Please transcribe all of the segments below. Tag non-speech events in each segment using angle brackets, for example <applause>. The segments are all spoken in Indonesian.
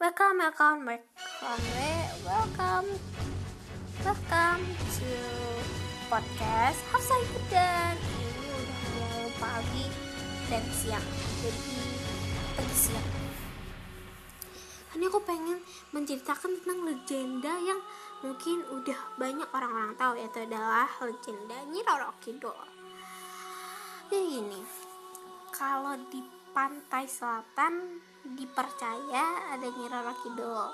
Welcome, welcome, welcome, welcome, welcome to podcast Hafsa dan ini udah mau pagi dan siang, jadi pagi siang. Ini aku pengen menceritakan tentang legenda yang mungkin udah banyak orang-orang tahu yaitu adalah legenda Nyi Roro Kidul. Jadi gini, kalau di pantai selatan dipercaya ada Nyi Roro Kidul.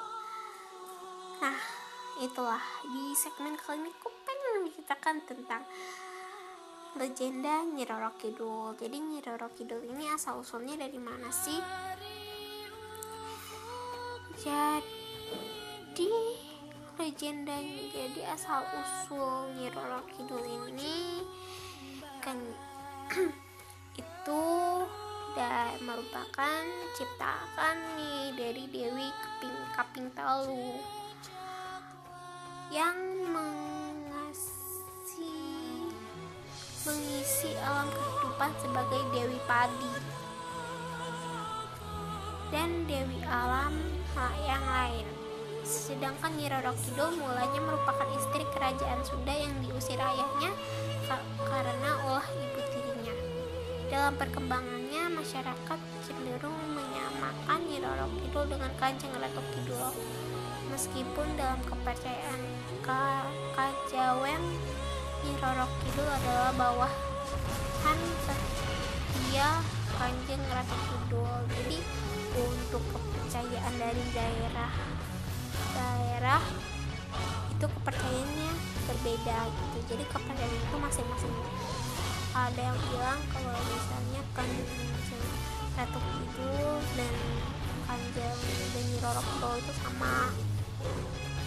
Nah, itulah di segmen kali ini aku pengen menceritakan tentang legenda Nyi Roro Kidul. Jadi Nyi Roro Kidul ini asal usulnya dari mana sih? Jadi legenda jadi asal usul Nyi Roro Kidul ini kan <clears throat> itu dan merupakan ciptaan nih dari Dewi Kaping Kaping Talu yang mengasi mengisi alam kehidupan sebagai Dewi Padi dan Dewi Alam yang lain. Sedangkan Nyi Roro Kidul mulanya merupakan istri kerajaan Sunda yang diusir ayahnya karena ulah ibu. Dalam perkembangannya, masyarakat cenderung menyamakan Nyi Roro Kidul dengan Kanjeng Ratu Kidul. Meskipun dalam kepercayaan Ka Kajawen, Nyi Roro Kidul adalah bawahan setia Kanjeng Ratu Kidul. Jadi untuk kepercayaan dari daerah daerah itu kepercayaannya berbeda gitu jadi kepercayaan itu masing-masing ada yang bilang kalau misalnya kan Ratu Kidul dan Kanjeng dan Roro itu sama.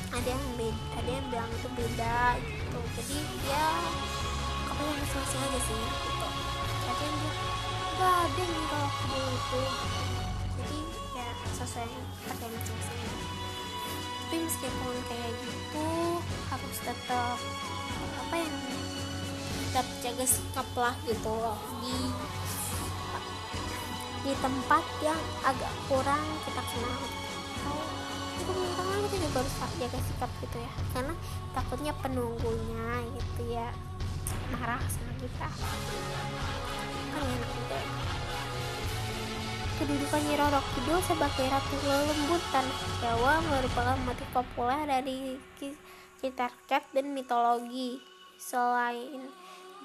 Ada yang beda ada yang bilang itu beda gitu. Jadi dia kepercayaan masing-masing aja sih gitu. Ada yang nggak ada yang Roro Kidul itu. Jadi ya sesuai kepercayaan masing-masing tapi meskipun kayak gitu harus tetap apa yang tetap jaga sikap lah gitu loh. Di di tempat yang agak kurang kita kenal. Itu kita juga harus jaga sikap gitu ya. Karena takutnya penunggunya gitu ya marah sama kita. Kan enak juga Kedudukan Nyi Roro Kidul sebagai Ratu Lelembut Tanah Jawa merupakan motif populer dari cerita dan mitologi. Selain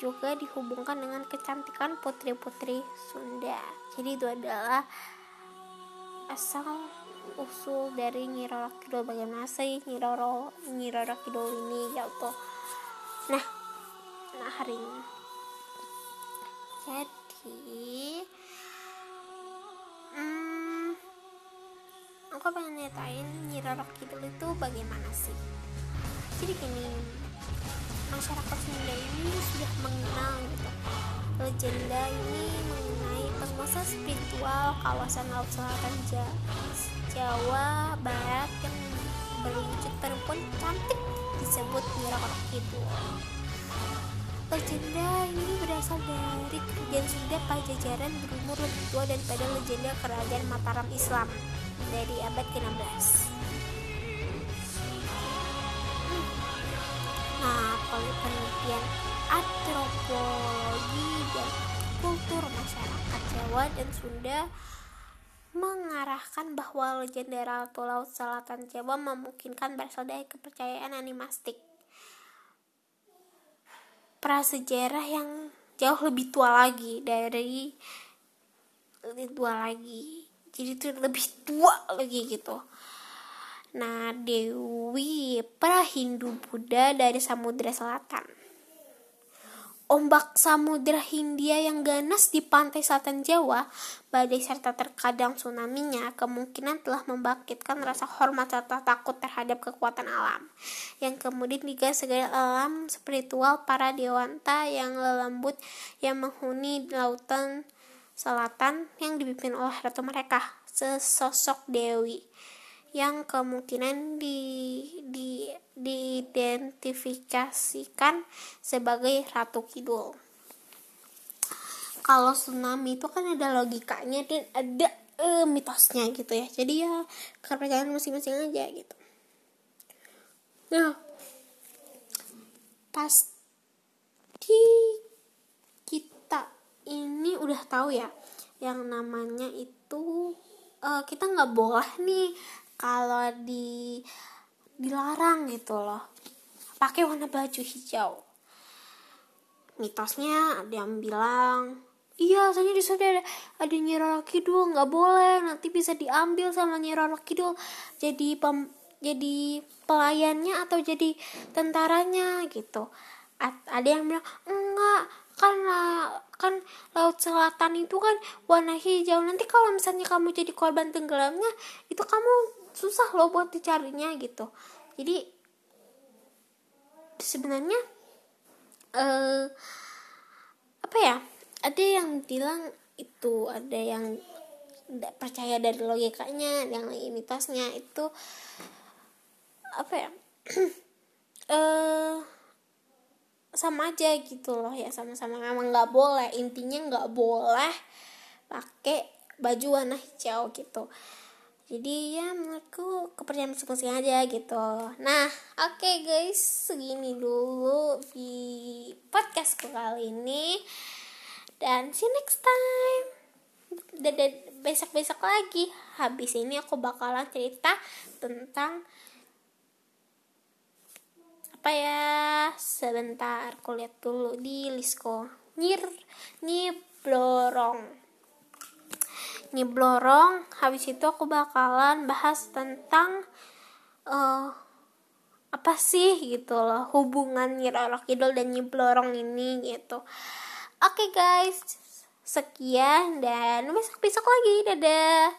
juga dihubungkan dengan kecantikan putri-putri Sunda. Jadi itu adalah asal usul dari Nyi Roro Kidul bagaimana sih Nyi Roro Kidul ini gitu. Nah, nah hari ini. Jadi hmm, aku pengen nyatain Nyi Roro Kidul itu bagaimana sih jadi gini masyarakat Sunda ini sudah mengenal gitu legenda ini mengenai penguasa spiritual kawasan laut selatan Jawa Barat yang berwujud perempuan cantik disebut Nyi Roro Kidul Legenda ini berasal dari kerajaan Sunda Pajajaran berumur lebih tua daripada legenda kerajaan Mataram Islam dari abad ke-16. Kalau penelitian antropologi dan kultur masyarakat Jawa dan Sunda mengarahkan bahwa legenda Ratu Laut Selatan Jawa memungkinkan berasal dari kepercayaan animastik. Prasejarah yang jauh lebih tua lagi dari lebih tua lagi. Jadi itu lebih tua lagi gitu nah Dewi Prahindu Buddha dari Samudra Selatan. Ombak Samudra Hindia yang ganas di pantai selatan Jawa, badai serta terkadang tsunaminya kemungkinan telah membangkitkan rasa hormat serta takut terhadap kekuatan alam, yang kemudian digas segala alam spiritual para dewanta yang lelembut yang menghuni lautan selatan yang dipimpin oleh ratu mereka, sesosok dewi yang kemungkinan di, di, diidentifikasikan sebagai Ratu Kidul. Kalau tsunami itu kan ada logikanya dan ada uh, mitosnya gitu ya jadi ya kepercayaan masing-masing aja gitu nah pasti kita ini udah tahu ya yang namanya itu uh, kita nggak boleh nih kalau di dilarang gitu loh. Pakai warna baju hijau. Mitosnya ada yang bilang iya soalnya di sana ada ada Nyiroro Kidul nggak boleh nanti bisa diambil sama Nyiroro Kidul. Jadi pem, jadi pelayannya atau jadi tentaranya gitu. Ada yang bilang enggak karena kan laut selatan itu kan warna hijau. Nanti kalau misalnya kamu jadi korban tenggelamnya itu kamu susah loh buat dicarinya gitu. Jadi sebenarnya eh apa ya ada yang bilang itu ada yang tidak percaya dari logikanya yang lagi mitosnya itu apa ya <clears throat> eh sama aja gitu loh ya sama-sama. Memang nggak boleh intinya nggak boleh pakai baju warna hijau gitu jadi ya menurutku kepercayaan masing-masing aja gitu. Nah oke okay guys. Segini dulu di podcastku kali ini. Dan see you next time. Dan besok-besok lagi. Habis ini aku bakalan cerita tentang apa ya? Sebentar aku lihat dulu di listku. Nyir nyiblorong nyiblorong habis itu aku bakalan bahas tentang uh, apa sih gitu loh hubungan Nyiroro Kidul dan Nyiblorong ini gitu. Oke okay, guys. Sekian dan besok besok lagi. Dadah